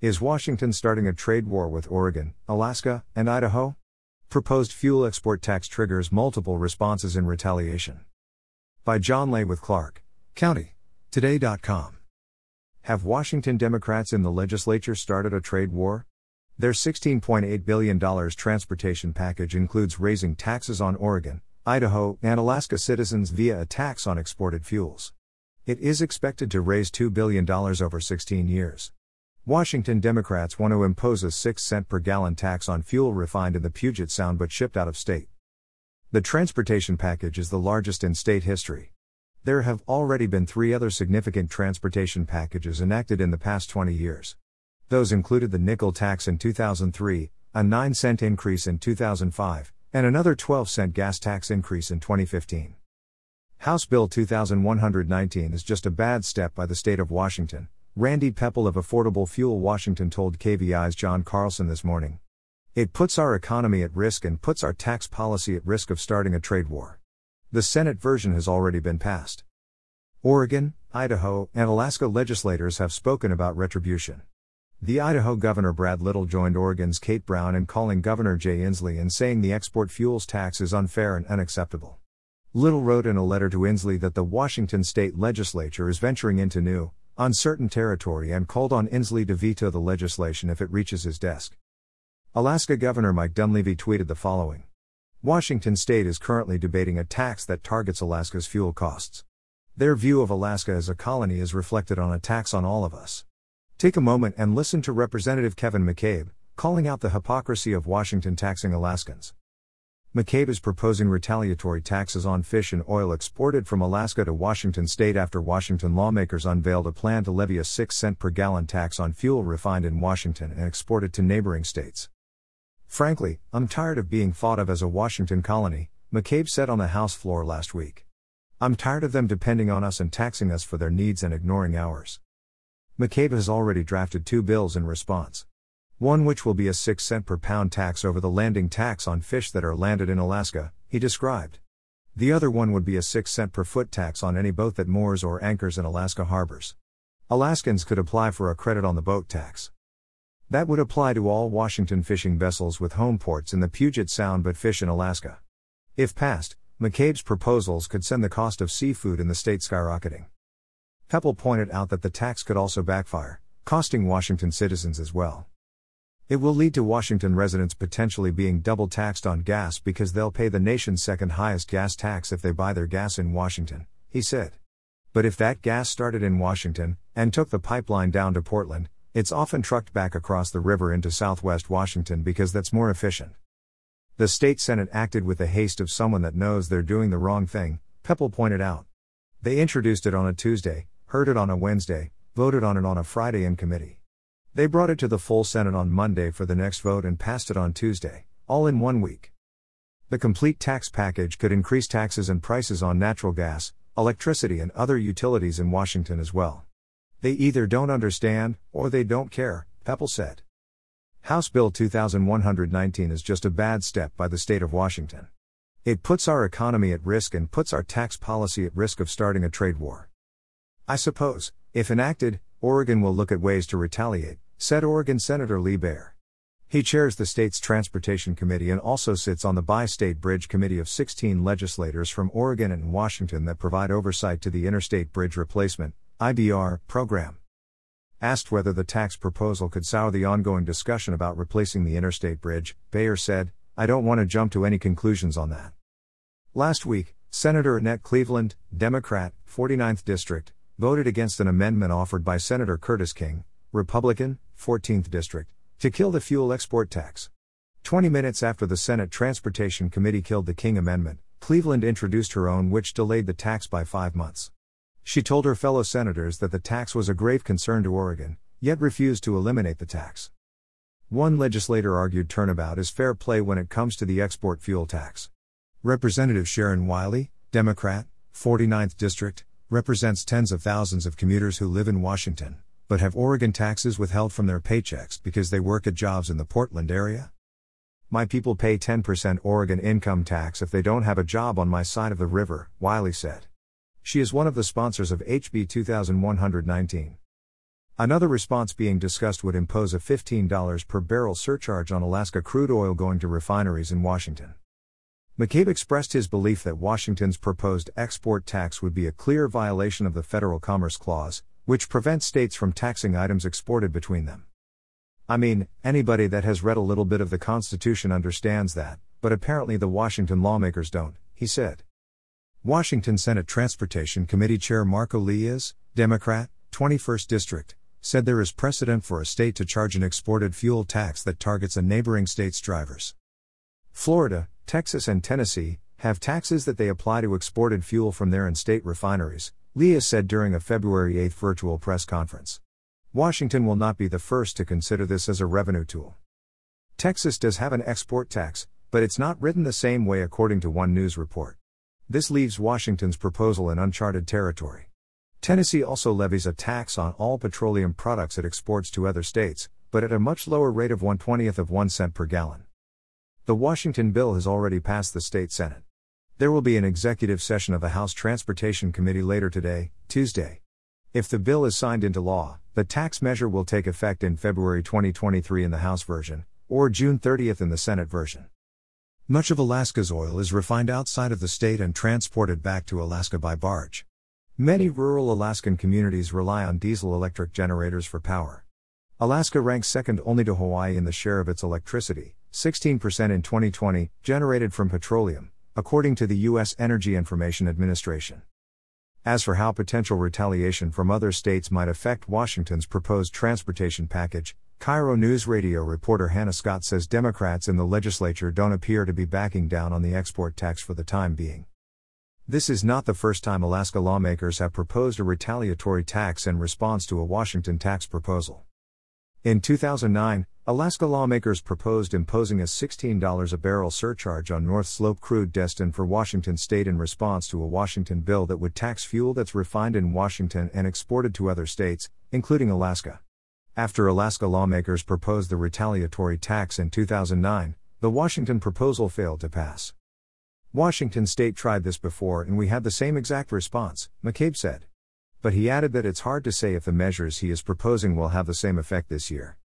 Is Washington starting a trade war with Oregon, Alaska, and Idaho? Proposed fuel export tax triggers multiple responses in retaliation. By John Lay with Clark County. Today.com. Have Washington Democrats in the legislature started a trade war? Their $16.8 billion transportation package includes raising taxes on Oregon, Idaho, and Alaska citizens via a tax on exported fuels. It is expected to raise $2 billion over 16 years. Washington Democrats want to impose a 6 cent per gallon tax on fuel refined in the Puget Sound but shipped out of state. The transportation package is the largest in state history. There have already been three other significant transportation packages enacted in the past 20 years. Those included the nickel tax in 2003, a 9 cent increase in 2005, and another 12 cent gas tax increase in 2015. House Bill 2119 is just a bad step by the state of Washington, Randy Pepple of Affordable Fuel Washington told KVI's John Carlson this morning. It puts our economy at risk and puts our tax policy at risk of starting a trade war. The Senate version has already been passed. Oregon, Idaho, and Alaska legislators have spoken about retribution. The Idaho Governor Brad Little joined Oregon's Kate Brown in calling Governor Jay Inslee and saying the export fuels tax is unfair and unacceptable. Little wrote in a letter to Inslee that the Washington state legislature is venturing into new, uncertain territory and called on Inslee to veto the legislation if it reaches his desk. Alaska Governor Mike Dunleavy tweeted the following Washington state is currently debating a tax that targets Alaska's fuel costs. Their view of Alaska as a colony is reflected on a tax on all of us. Take a moment and listen to Representative Kevin McCabe, calling out the hypocrisy of Washington taxing Alaskans. McCabe is proposing retaliatory taxes on fish and oil exported from Alaska to Washington state after Washington lawmakers unveiled a plan to levy a 6 cent per gallon tax on fuel refined in Washington and exported to neighboring states. Frankly, I'm tired of being thought of as a Washington colony, McCabe said on the House floor last week. I'm tired of them depending on us and taxing us for their needs and ignoring ours. McCabe has already drafted two bills in response. One which will be a 6 cent per pound tax over the landing tax on fish that are landed in Alaska, he described. The other one would be a 6 cent per foot tax on any boat that moors or anchors in Alaska harbors. Alaskans could apply for a credit on the boat tax. That would apply to all Washington fishing vessels with home ports in the Puget Sound but fish in Alaska. If passed, McCabe's proposals could send the cost of seafood in the state skyrocketing. Pepple pointed out that the tax could also backfire, costing Washington citizens as well. It will lead to Washington residents potentially being double taxed on gas because they'll pay the nation's second highest gas tax if they buy their gas in Washington, he said. But if that gas started in Washington, and took the pipeline down to Portland, it's often trucked back across the river into southwest Washington because that's more efficient. The state Senate acted with the haste of someone that knows they're doing the wrong thing, Pepple pointed out. They introduced it on a Tuesday, heard it on a Wednesday, voted on it on a Friday in committee. They brought it to the full Senate on Monday for the next vote and passed it on Tuesday, all in one week. The complete tax package could increase taxes and prices on natural gas, electricity, and other utilities in Washington as well. They either don't understand, or they don't care, Pepple said. House Bill 2119 is just a bad step by the state of Washington. It puts our economy at risk and puts our tax policy at risk of starting a trade war. I suppose, if enacted, Oregon will look at ways to retaliate, said Oregon Senator Lee Beyer. He chairs the state's Transportation Committee and also sits on the Bi State Bridge Committee of 16 legislators from Oregon and Washington that provide oversight to the Interstate Bridge Replacement IBR, program. Asked whether the tax proposal could sour the ongoing discussion about replacing the interstate bridge, Beyer said, I don't want to jump to any conclusions on that. Last week, Senator Annette Cleveland, Democrat, 49th District, voted against an amendment offered by Senator Curtis King, Republican, 14th District, to kill the fuel export tax. 20 minutes after the Senate Transportation Committee killed the King Amendment, Cleveland introduced her own, which delayed the tax by five months. She told her fellow senators that the tax was a grave concern to Oregon, yet refused to eliminate the tax. One legislator argued turnabout is fair play when it comes to the export fuel tax. Representative Sharon Wylie, Democrat, 49th District, represents tens of thousands of commuters who live in Washington, but have Oregon taxes withheld from their paychecks because they work at jobs in the Portland area? My people pay 10% Oregon income tax if they don't have a job on my side of the river, Wylie said. She is one of the sponsors of HB 2119. Another response being discussed would impose a $15 per barrel surcharge on Alaska crude oil going to refineries in Washington. McCabe expressed his belief that Washington's proposed export tax would be a clear violation of the Federal Commerce Clause, which prevents states from taxing items exported between them. I mean, anybody that has read a little bit of the Constitution understands that, but apparently the Washington lawmakers don't, he said. Washington Senate Transportation Committee Chair Marko Liias, Democrat, 21st District, said there is precedent for a state to charge an exported fuel tax that targets a neighboring state's drivers. Florida, Texas, and Tennessee have taxes that they apply to exported fuel from their in state refineries, Liias said during a February 8 virtual press conference. Washington will not be the first to consider this as a revenue tool. Texas does have an export tax, but it's not written the same way according to one news report. This leaves Washington's proposal in uncharted territory. Tennessee also levies a tax on all petroleum products it exports to other states, but at a much lower rate of 1/20th of 1 cent per gallon. The Washington bill has already passed the state Senate. There will be an executive session of the House Transportation Committee later today, Tuesday. If the bill is signed into law, the tax measure will take effect in February 2023 in the House version, or June 30th in the Senate version. Much of Alaska's oil is refined outside of the state and transported back to Alaska by barge. Many rural Alaskan communities rely on diesel electric generators for power. Alaska ranks second only to Hawaii in the share of its electricity, 16% in 2020, generated from petroleum, according to the U.S. Energy Information Administration. As for how potential retaliation from other states might affect Washington's proposed transportation package, KIRO News Radio reporter Hannah Scott says Democrats in the legislature don't appear to be backing down on the export tax for the time being. This is not the first time Alaska lawmakers have proposed a retaliatory tax in response to a Washington tax proposal. In 2009, Alaska lawmakers proposed imposing a $16 a barrel surcharge on North Slope crude destined for Washington state in response to a Washington bill that would tax fuel that's refined in Washington and exported to other states, including Alaska. After Alaska lawmakers proposed the retaliatory tax in 2009, the Washington proposal failed to pass. Washington state tried this before and we had the same exact response, McCabe said. But he added that it's hard to say if the measures he is proposing will have the same effect this year.